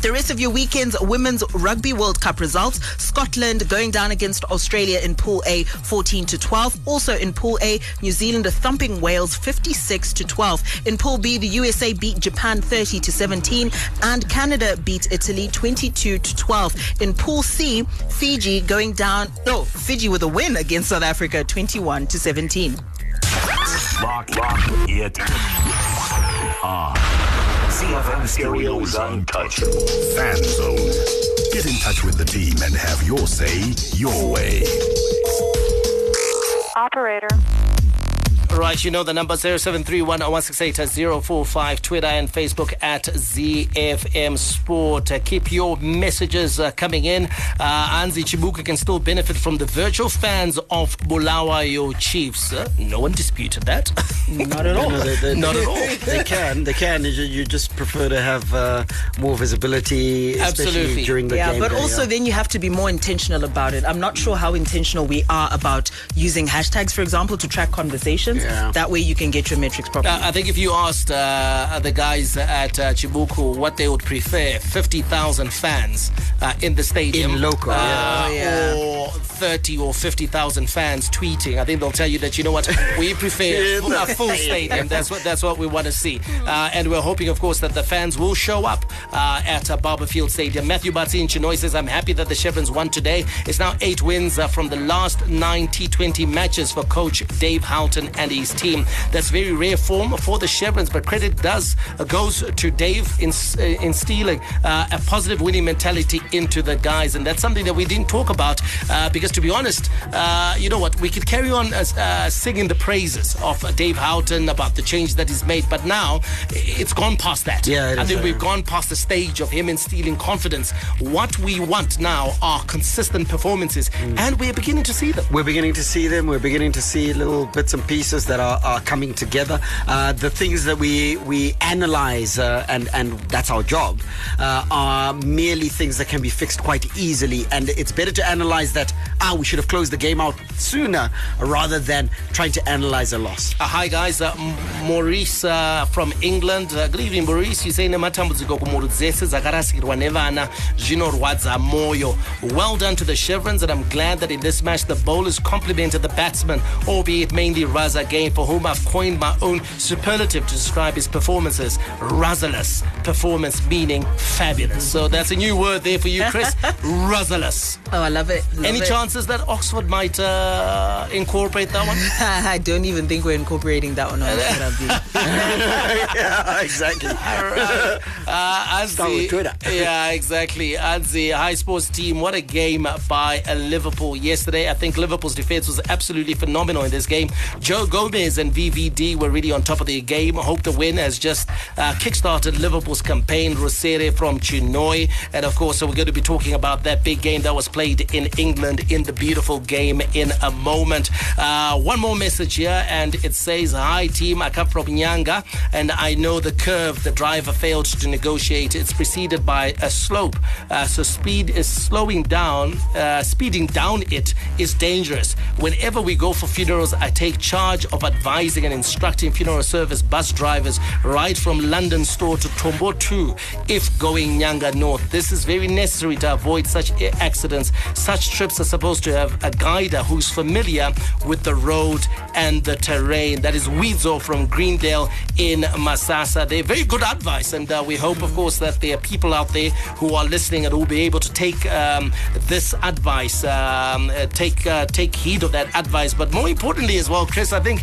The rest of your weekend's Women's Rugby World Cup results Scotland going down against Australia in Pool A 14 to 12. Also in Pool A, New Zealand are thumping Wales 56 to 12. In Pool B, the USA beat Japan 30 to 17 and Canada beat Italy 22 to 12. In Pool C, Fiji going down, no, Fiji with a win against South Africa 21 to 17. Lock, lock it on. ZFM Stereo's Untouched. Fan Zone. Get in touch with the team and have your say your way. Operator. Right, you know the number 0731-168-045, Twitter and Facebook at ZFM Sport. Uh, keep your messages uh, coming in. Uh, Anzi Chibuku can still benefit from the virtual fans of Bulawayo Chiefs. Uh, no one disputed that. Not at all. No, they, they, Not they, at all. They can, they can. You, you just prefer to have uh, more visibility, especially Absolutely. during the yeah, game. but day, also yeah. then you have to be more intentional about it. I'm not sure how intentional we are about using hashtags, for example, to track conversations. Yeah. That way you can get your metrics properly. Uh, I think if you asked uh, the guys at uh, Chibuku what they would prefer, 50,000 fans uh, in the stadium. In local, uh, yeah. Oh, yeah. Or 30 or 50,000 fans tweeting. I think they'll tell you that, you know what, we prefer a full stadium. That's what, that's what we want to see. Uh, and we're hoping, of course, that the fans will show up uh, at uh, Barbourfield Stadium. Matthew Batsi in Chinhoyi says, I'm happy that the Chevrons won today. It's now eight wins uh, from the last nine T20 matches for coach Dave Houghton and his team. That's very rare form for the Chevrons, but credit does uh, goes to Dave in uh, instilling uh, a positive winning mentality into the guys, and that's something that we didn't talk about uh, because, to be honest, uh, you know what, we could carry on uh, uh, singing the praises of Dave Houghton about the change that he's made, but now it's gone past that. Yeah, it I think we've gone past the stage of him instilling confidence. What we want now are consistent performances, Mm. and we're beginning to see them. We're beginning to see them. We're beginning to see little bits and pieces that are, are coming together. Uh, the things that we we analyze uh, and and that's our job uh, are merely things that can be fixed quite easily. And it's better to analyze that. Ah, we should have closed the game out sooner rather than trying to analyze a loss. Uh, hi guys, uh, Maurice uh, from England. Good evening Maurice. You say nematambudziko kumhuri dzese dzakarasikirwa nevana zvinorwadza moyo. Well done to the Chevrons and I'm glad that in this match the bowlers complimented the batsmen, albeit mainly Raza again for whom I've coined my own superlative to describe his performances. Razaless performance meaning fabulous. So that's a new word there for you Chris. Razaless. Oh, I love it. Love Any it. chances that Oxford might uh, incorporate that one? I don't even think we're incorporating that one on yeah, exactly. uh, Start with Twitter. yeah, exactly. Anzi, high sports team. What a game by Liverpool yesterday. I think Liverpool's defense was absolutely phenomenal in this game. Joe Gomez and VVD were really on top of their game. I hope the win has just uh, kickstarted Liverpool's campaign. Rosere from Chinhoyi, and of course, we're going to be talking about that big game that was played in England in the beautiful game in a moment. Uh, one more message here, and it says, "Hi team, I come from Nyanga, and I know the curve the driver failed to negotiate. It's preceded by a slope, uh, so speed is slowing down. Uh, speeding down it is dangerous. Whenever we go for funerals, I take charge of advising and instructing funeral service bus drivers right from London Store to Tombotu if going Nyanga North. This is very necessary to avoid such accidents. Such trips are supposed to have a guider who's familiar with the road and the terrain. That is Weedzo from Greendale in Masasa. They're very good advice, and uh, we hope, of course, that there are people out there who are listening and will be able to take um, this advice, um, uh, take uh, take heed of that advice. But more importantly, as well, Chris, I think.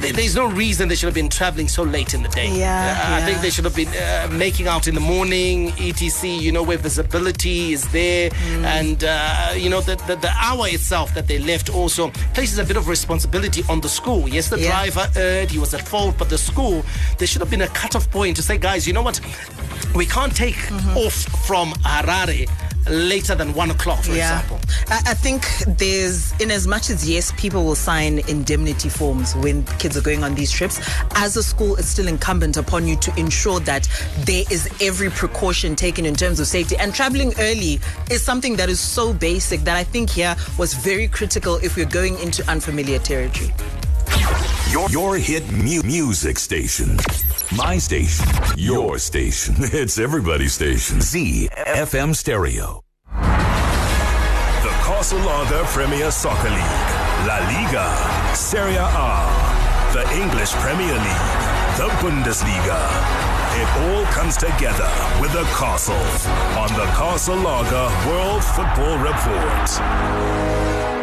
Th- There's no reason they should have been traveling so late in the day. Yeah, Uh, I think they should have been uh, making out in the morning, etc. You know, where visibility is there, Mm. and uh, you know the, the the hour itself that they left also places a bit of responsibility on the school. Yes, the Yeah. driver erred; he was at fault, but the school there should have been a cut-off point to say, guys, you know what, we can't take Mm-hmm. off from Harare later than one o'clock, for yeah. example. I, I think there's, in as much as yes, people will sign indemnity forms when kids are going on these trips, as a school, it's still incumbent upon you to ensure that there is every precaution taken in terms of safety. And traveling early is something that is so basic that I think here was very critical if we're going into unfamiliar territory. Your, your hit mu- music station. My station. Your station. It's everybody's station. ZFM Stereo. The Castle Lager Premier Soccer League, La Liga, Serie A, the English Premier League, the Bundesliga. It all comes together with the Castle on the Castle Lager World Football Report.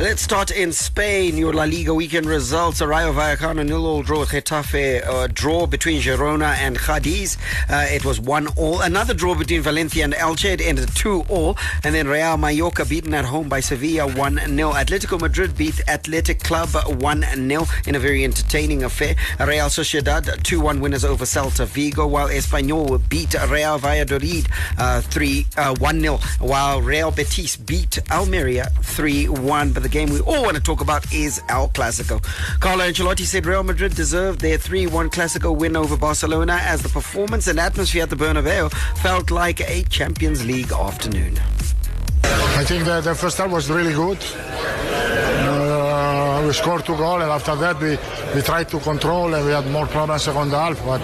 Let's start in Spain. Your La Liga weekend results. Rayo Vallecano nil-all draw. Getafe uh, draw between Girona and Cadiz. Uh, it was one all. Another draw between Valencia and Elche. It ended two all. And then Real Mallorca beaten at home by Sevilla one 0 Atletico Madrid beat Athletic Club one 0 in a very entertaining affair. Real Sociedad two one winners over Celta Vigo, while Espanyol beat Real Valladolid uh, three uh, one 0 while Real Betis beat Almeria three one. But the game we all want to talk about is El Clasico. Carlo Ancelotti said Real Madrid deserved their 3 1 Clasico win over Barcelona as the performance and atmosphere at the Bernabeu felt like a Champions League afternoon. I think that the first half was really good. Uh, we scored two goals, and after that we, we tried to control, and we had more problems second half. But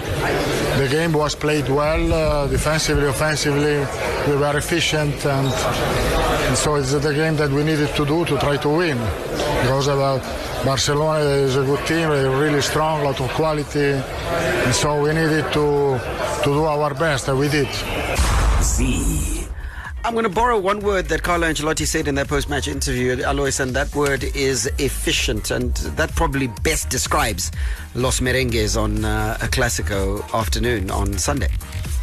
the game was played well, uh, defensively, offensively. We were efficient, and, and so it's the game that we needed to do to try to win. Because uh, Barcelona is a good team, really strong, lot of quality, and so we needed to to do our best, and we did. I'm going to borrow one word that Carlo Ancelotti said in that post-match interview, Alois, and that word is efficient, and that probably best describes Los Merengues on uh, a Clasico afternoon on Sunday.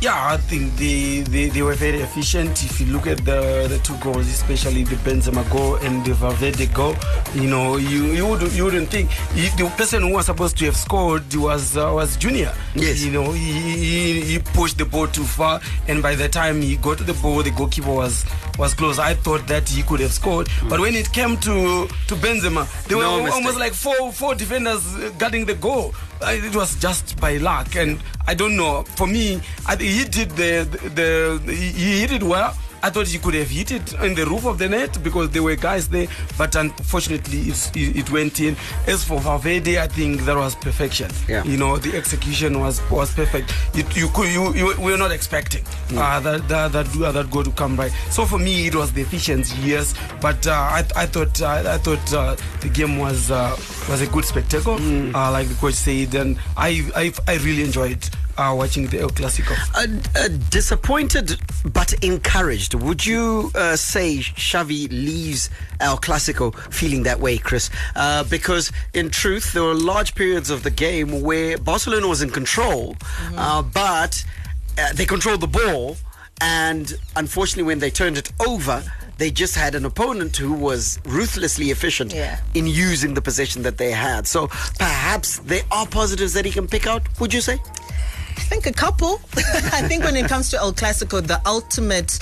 Yeah, I think they, they, they were very efficient. If you look at the, the two goals, especially the Benzema goal and the Valverde goal, you know, you you, would, you wouldn't think he, the person who was supposed to have scored was uh, was Junior. Yes. You know, he, he, he pushed the ball too far, and by the time he got to the ball, the goalkeeper was was close. I thought that he could have scored, but when it came to to Benzema, there No were mistake. almost like four four defenders guarding the goal. It was just by luck, and I don't know. For me, I he did the the, the he he hit it well. I thought he could have hit it in the roof of the net because there were guys there, but unfortunately it's, it, it went in. As for Valverde, I think that was perfection. Yeah. You know, the execution was was perfect. You you could you, you we were not expecting uh, that that that, uh, that goal to come right. So for me, it was the efficiency, yes, but uh, I I thought uh, I thought uh, the game was uh, was a good spectacle, uh, like the coach said, and I I, I really enjoyed uh, watching the El Clasico. Uh, uh, disappointed but encouraged. Would you uh, say Xavi leaves El Clasico feeling that way, Chris? Uh, because in truth, there were large periods of the game where Barcelona was in control, uh, but uh, they controlled the ball, and unfortunately, when they turned it over. They just had an opponent who was ruthlessly efficient Yeah. in using the possession that they had. So perhaps there are positives that he can pick out, would you say? I think a couple. I think when it comes to El Clasico, the ultimate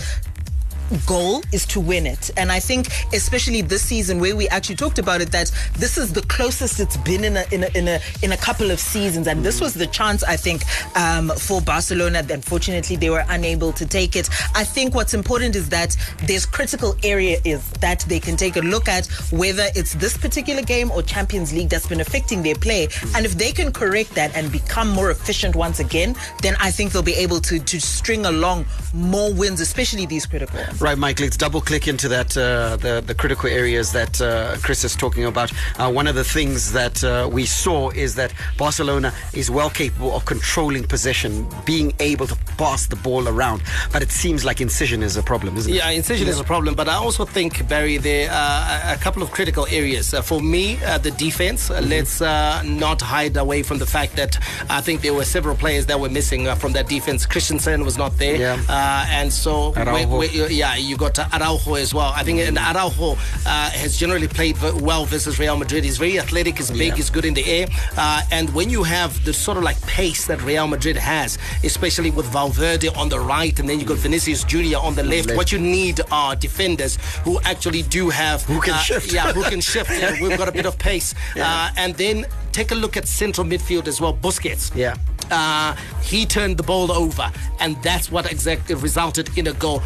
goal is to win it. And I think especially this season where we actually talked about it that this is the closest it's been in a in a in a, in a couple of seasons and this was the chance I think um, for Barcelona unfortunately they were unable to take it. I think what's important is that there's critical area is that they can take a look at whether it's this particular game or Champions League that's been affecting their play and if they can correct that and become more efficient once again then I think they'll be able to to string along more wins especially these critical ones. Right, Mike, let's double click into that, uh, the, the critical areas that uh, Chris is talking about. Uh, one of the things that uh, we saw is that Barcelona is well capable of controlling possession, being able to pass the ball around. But it seems like incision is a problem, isn't it? Yeah, incision is a problem, but I also think, Barry, there are a couple of critical areas. Uh, for me, uh, the defense, uh, let's uh, not hide away from the fact that I think there were several players that were missing uh, from that defense. Christensen was not there. Yeah. Uh, and so, we- we- yeah, you got Araujo as well. I think and Araujo uh, has generally played well versus Real Madrid. He's very athletic, he's big, Yeah. he's good in the air. Uh, and when you have the sort of like pace that Real Madrid has, especially with Valverde on the right and then you got Vinicius Junior on the left, Left. what you need are defenders who actually do have Who can uh, shift. Yeah, who can shift. Yeah, we've got a bit of pace. Yeah. Uh, and then take a look at central midfield as well. Busquets. Yeah. Uh, he turned the ball over, and that's what exactly resulted in a goal.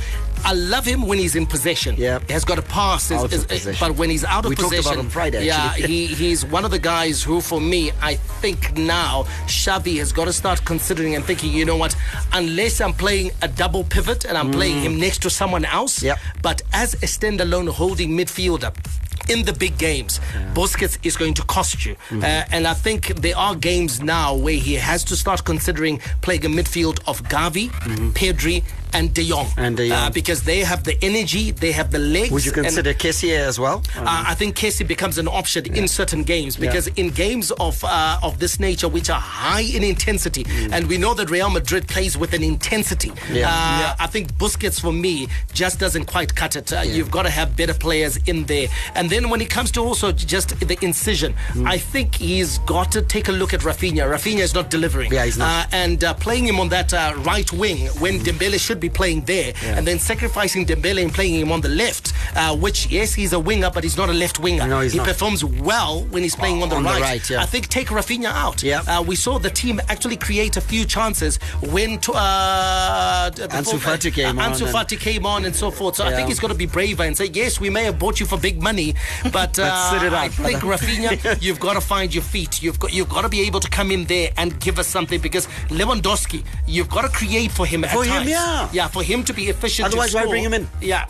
I love him when he's in possession. Yeah. He has got a pass, is- is- possession. but when he's out of We talked about him Friday, yeah, he, he's one of the guys who, for me, I think now Xavi has got to start considering and thinking, you know what? Unless I'm playing a double pivot and I'm playing him next to someone else, Yep. but as a standalone holding midfielder. In the big games, Busquets is going to cost you. Mm-hmm. Uh, and I think there are games now where he has to start considering playing a midfield of Gavi, Pedri, and De Jong. And De Jong. Uh, because they have the energy, they have the legs. Would you and- consider Kessie as well? uh, I think Kessie becomes an option in certain games Yeah. because in games of uh, of this nature, which are high in intensity, and we know that Real Madrid plays with an intensity. Mm. Yeah. Uh, Yeah. I think Busquets for me just doesn't quite cut it. Uh, You've got to have better players in there, and then when it comes to also just the incision, Mm. I think he's got to take a look at Rafinha. Rafinha is not delivering. Yeah, he's not. Uh, and uh, playing him on that uh, right wing when Dembele should be playing there, Yeah. and then sacrificing Dembele and playing him on the left, uh, which yes, he's a winger, but he's not a left winger. No, he not. performs well when he's playing on the On the right. right, yeah. I think take Rafinha out. Yeah. Uh, we saw the team actually create a few chances when to, uh, Ansu Fati came uh, on Ansu and- Fati came on and so forth. So I think he's got to be braver and say, yes, we may have bought you for big money, but, uh, I think. Rafinha, you've got to find your feet. You've got you've got to be able to come in there and give us something because Lewandowski, you've got to create for him. For at him, times. yeah. Yeah, for him to be efficient. to Otherwise, why score. bring him in? Yeah.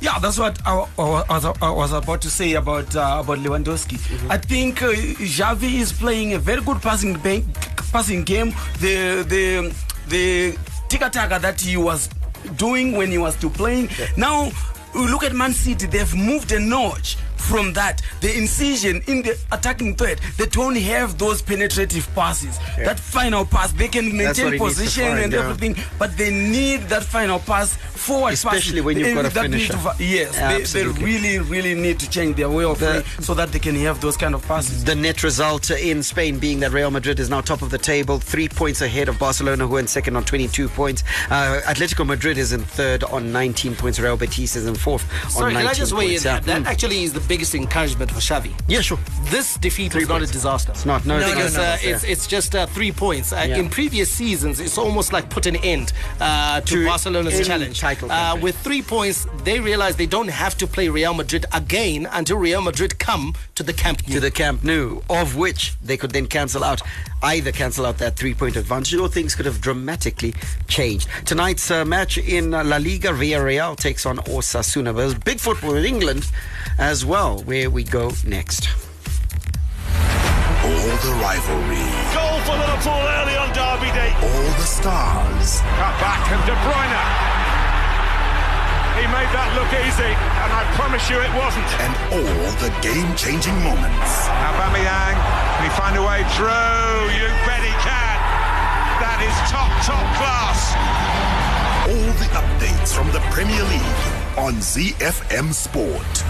Yeah, that's what I, I was, I was about to say about uh, about Lewandowski. I think uh, Xavi is playing a very good passing bank, passing game. The the the tiki taka that he was doing when he was still playing. Now look at Man City; they've moved a notch from that. The incision in the attacking threat, they don't have those penetrative passes. Yeah. That final pass, they can maintain he needs to position find, and yeah. everything, but they need that final pass forward. Especially passing. when you've And got a finisher. to Yes, Yeah, they, they really, really need to change their way of The- play so that they can have those kind of passes. The net result in Spain being that Real Madrid is now top of the table, three points ahead of Barcelona, who are in second on 22 points. Uh, Atletico Madrid is in third on 19 points. Real Betis is in fourth Sorry, on 19 can I just weigh in? points. Yeah. That Mm. actually is the biggest encouragement for Xavi. Yeah, sure. This defeat Three was not a disaster. It's not, no, not. because No, no, uh, no, it's, it's just uh, three points. Uh, Yeah. In previous seasons, it's almost like put an end uh, to, To Barcelona's challenge. title Uh, with three points, they realize they don't have to play Real Madrid again until Real Madrid come to the Camp Nou. to the Camp Nou, of which they could then cancel out, either cancel out that three-point advantage, or things could have dramatically changed. Tonight's uh, match in uh, La Liga, Villarreal takes on Osasuna. But there's big football in England as well, where we go next. All the rivalry, Goal for Liverpool early on Derby Day. all the stars, Cut back and De Bruyne. He made that look easy, and I promise you it wasn't. and all the game-changing moments. Aubameyang, can he find a way through? You bet he can. That is top, top class. All the updates from the Premier League on ZFM Sport.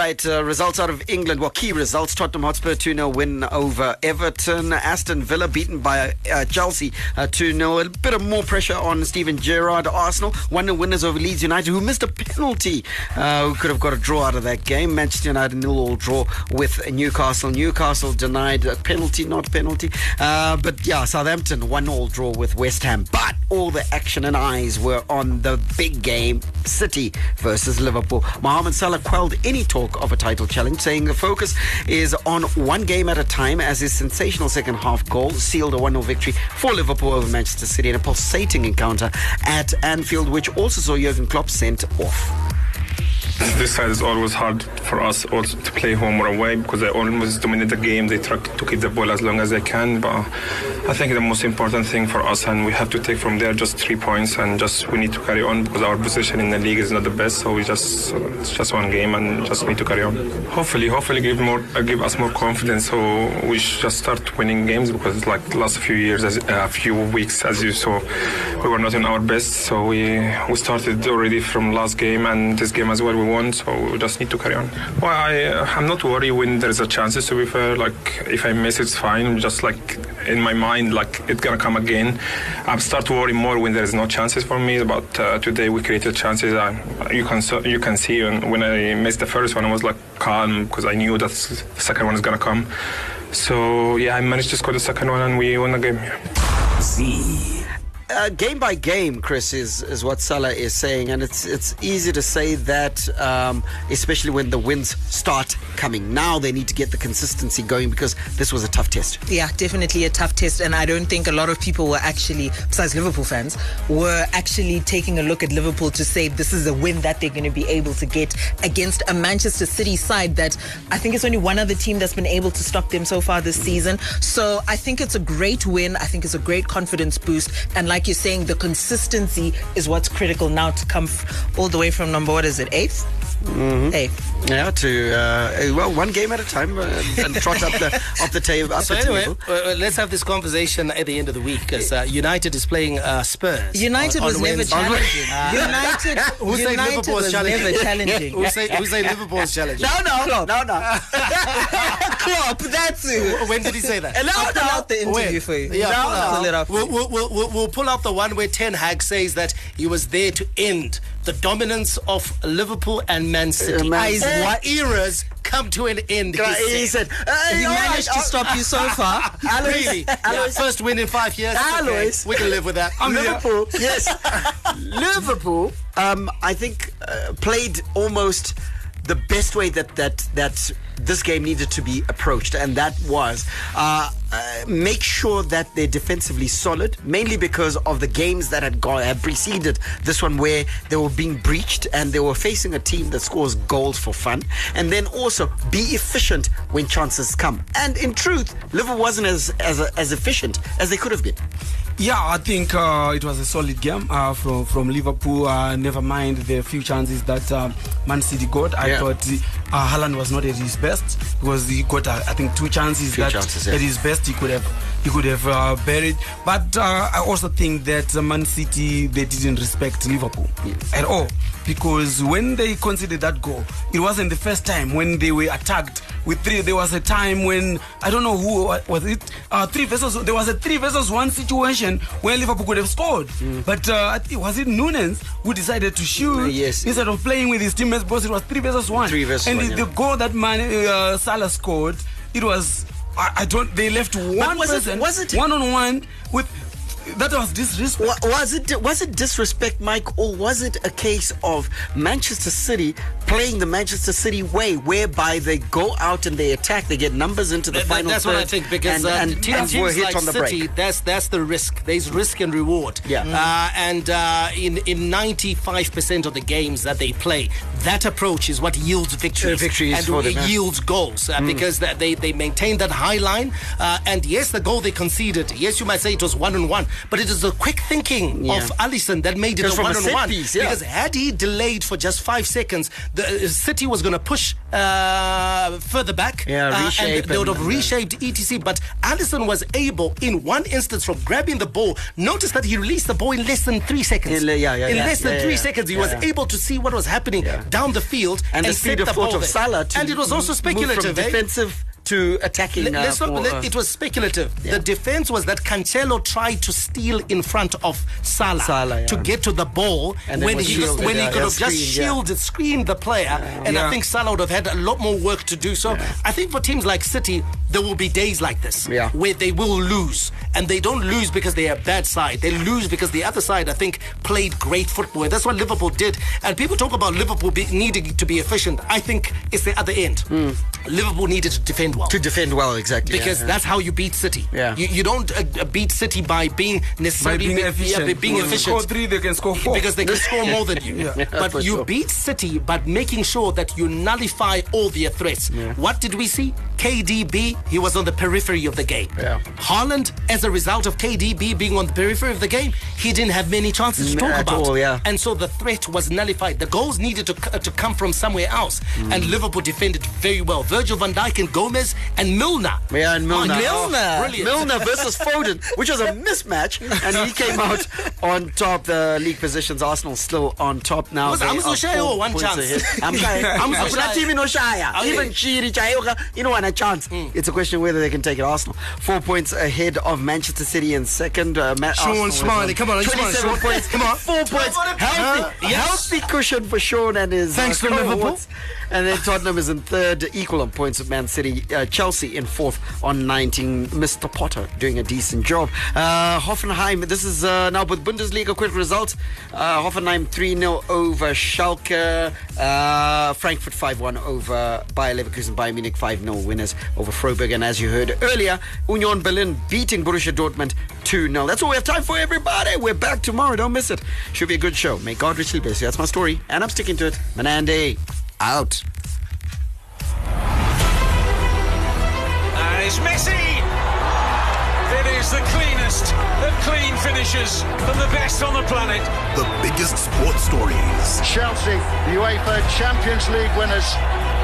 Right, uh, results out of England. Well, key results. Tottenham Hotspur 2 0 win over Everton. Aston Villa beaten by uh, Chelsea uh, 2 0. A bit of more pressure on Steven Gerrard. Arsenal 1 0 winners over Leeds United, who missed a penalty, uh, who could have got a draw out of that game. Manchester United nil all draw with Newcastle. Newcastle denied a penalty, not penalty. Uh, but yeah, Southampton 1 all draw with West Ham. But all the action and eyes were on the big game City versus Liverpool. Mohamed Salah quelled any talk of a title challenge, saying the focus is on one game at a time as his sensational second half goal sealed a 1 0 victory for Liverpool over Manchester City in a pulsating encounter at Anfield, which also saw Jurgen Klopp sent off. This side is always hard for us also to play home or away because they almost dominate the game. They try to keep the ball as long as they can. But I think the most important thing for us, and we have to take from there just three points, and just we need to carry on because our position in the league is not the best. So we just it's just one game and just need to carry on. Hopefully, hopefully give more uh, give us more confidence. So we just start winning games because like the last few years, a few weeks, as you saw, we were not in our best. So we we started already from last game and this game as well. We so we just need to carry on. Well, I I'm not worried when there's a chances. To be fair, like if I miss, it's fine. Just like in my mind, like it's gonna come again. I start to worry more when there's no chances for me. But uh, today we created chances. I, you can you can see and when I missed the first one, I was like calm because I knew that the second one is gonna come. So yeah, I managed to score the second one and we won the game. Yeah. Z. Uh, game by game, Chris is is what Salah is saying, and it's it's easy to say that, um, especially when the wins start coming. Now they need to get the consistency going because this was a tough test. Yeah, definitely a tough test, and I don't think a lot of people were actually, besides Liverpool fans, were actually taking a look at Liverpool to say this is a win that they're going to be able to get against a Manchester City side that I think it's only one other team that's been able to stop them so far this season. So I think it's a great win. I think it's a great confidence boost, and like you're saying, the consistency is what's critical now to come f- all the way from number what is it eighth? Mm-hmm. Eighth. Yeah, to uh, well, one game at a time uh, and trot up the up the table. Up So the anyway, table. let's have this conversation at the end of the week because uh, United is playing uh, Spurs. United on- on was never Wednesday. challenging. United, Who said United Liverpool was was challenging? never challenging. who say who say Liverpool's challenging? No, no, no, no. Klopp, that's it. When did he say that? No, I'll pull out the interview When? for you. Yeah, No, no. Pull it up. We'll, we'll, we'll, we'll, we'll pull out the one where Ten Hag says that he was there to end the dominance of Liverpool and Man City. Man All What? eras come to an end. He, He said. said, uh, He managed right, to uh, stop you so far. Alois, really? Yeah, Alois, first win in five years. It's okay. We can live with that. I'm here. Liverpool, yes, Liverpool. Um, I think uh, played almost the best way that that that this game needed to be approached, and that was uh, uh, make sure that they're defensively solid, mainly because of the games that had gone had preceded this one, where they were being breached and they were facing a team that scores goals for fun, and then also be efficient when chances come. And in truth, Liverpool wasn't as as as efficient as they could have been. Yeah, I think uh, it was a solid game uh, from from Liverpool. Uh, never mind the few chances that uh, Man City got. I Yeah. thought uh, Haaland was not at his best because he got uh, I think two chances Few that chances, yeah. at his best he could have he could have uh, buried. But uh, I also think that uh, Man City they didn't respect Liverpool at all because when they conceded that goal, it wasn't the first time when they were attacked with three. There was a time when I don't know who was it. Uh, three versus there was a three versus one situation where Liverpool could have scored, but uh, I think- was it Nunez who decided to shoot yes. instead of playing with his teammates? Because it was three versus one. Three versus and one, the, yeah. the goal that man uh, Salah scored, it was. I, I don't. They left one was it- person, was it- one on one with. That was disrespect. Wa- Was it was it disrespect, Mike, or was it a case of Manchester City playing the Manchester City way, whereby they go out and they attack, they get numbers into the Th- th- final that's third, what I think because and, uh, and, te- and teams were hit like on the City, break. that's that's the risk. There's risk and reward. Yeah. Uh, and uh, in in 95% of the games that they play, that approach is what yields victories. Victories and for them, it yeah. yields goals uh, Mm. because that they they maintain that high line. Uh, and yes, the goal they conceded. Yes, you might say it was one on one, but it is the quick thinking Yeah. of Alisson that made it a one on one. piece, yeah. Because had he delayed for just five seconds, the uh, City was going to push uh, further back. Yeah, uh, and they would have reshaped ETC. But Alisson was able, in one instance, from grabbing the ball. Notice that he released the ball in less than three seconds. In yeah, yeah, in less than three seconds, he was able to see what was happening down the field and the set speed of the ball of. Salah and it was also speculative. from eh? To attacking. Let- not, for, let- it was speculative. The defense was that Cancelo tried to steal in front of Salah, Salah, yeah. to get to the ball And when he shielded, when he could yeah, have just yeah. shielded, screened the player, and I think Salah would have had a lot more work to do. So I think for teams like City, there will be days like this Yeah. where they will lose, and they don't lose because they are a bad side. They lose because the other side, I think, played great football. That's what Liverpool did. And people talk about Liverpool be, needing to be efficient. I think it's the other end. Hmm. Liverpool needed to defend well to defend well, exactly. because yeah, yeah. that's how you beat City. Yeah. You, you don't uh, uh, beat City by being By necessarily being be- efficient. Yeah, by being When they efficient. score three, they can score four. Because they can score more than you. Yeah. But you sure. beat City by making sure that you nullify all their threats. What did we see? KDB, he was on the periphery of the game. Yeah. Haaland, as a result of KDB being on the periphery of the game, he didn't have many chances to Mm, talk at about. all, yeah. And so the threat was nullified. The goals needed to, c- to come from somewhere else. Mm. And Liverpool defended very well. Virgil van Dijk and Gomez and Milner. Yeah, and Milner. Oh, Milner. brilliant. Milner versus Foden, which was a mismatch, and he came out on top. The league positions, Arsenal still on top now. Was They Amzo are Shai four or one chance? I'm. Amzo I'm Shai. not even no Shire. Okay. Even Chiri Chayoka, you know, and a chance. It's a question whether they can take it. Arsenal four points ahead of Manchester City in second. Uh, Sean Arsenal Smiley, come on, come on, 27 Sean. points. Come on. four points. Healthy, Huh? Yes. healthy cushion for Sean and his Thanks uh, to Liverpool. And then Tottenham is in third, equal on points with Man City. Uh, Chelsea in fourth on 19. Mr. Potter doing a decent job. Uh, Hoffenheim, this is uh, now with Bundesliga quick results. Uh, Hoffenheim 3 0 over Schalke. Uh, Frankfurt 5 1 over Bayer Leverkusen. Bayern Munich 5 0 winners over Freiburg. And as you heard earlier, Union Berlin beating Borussia Dortmund 2 0. That's all we have time for, everybody. We're back tomorrow. Don't miss it. Should be a good show. May God richly bless you. That's my story. And I'm sticking to it. Menande out. And it's Messi! It is the cleanest of clean finishes and the best on the planet. The biggest sports stories. Chelsea, the UEFA Champions League winners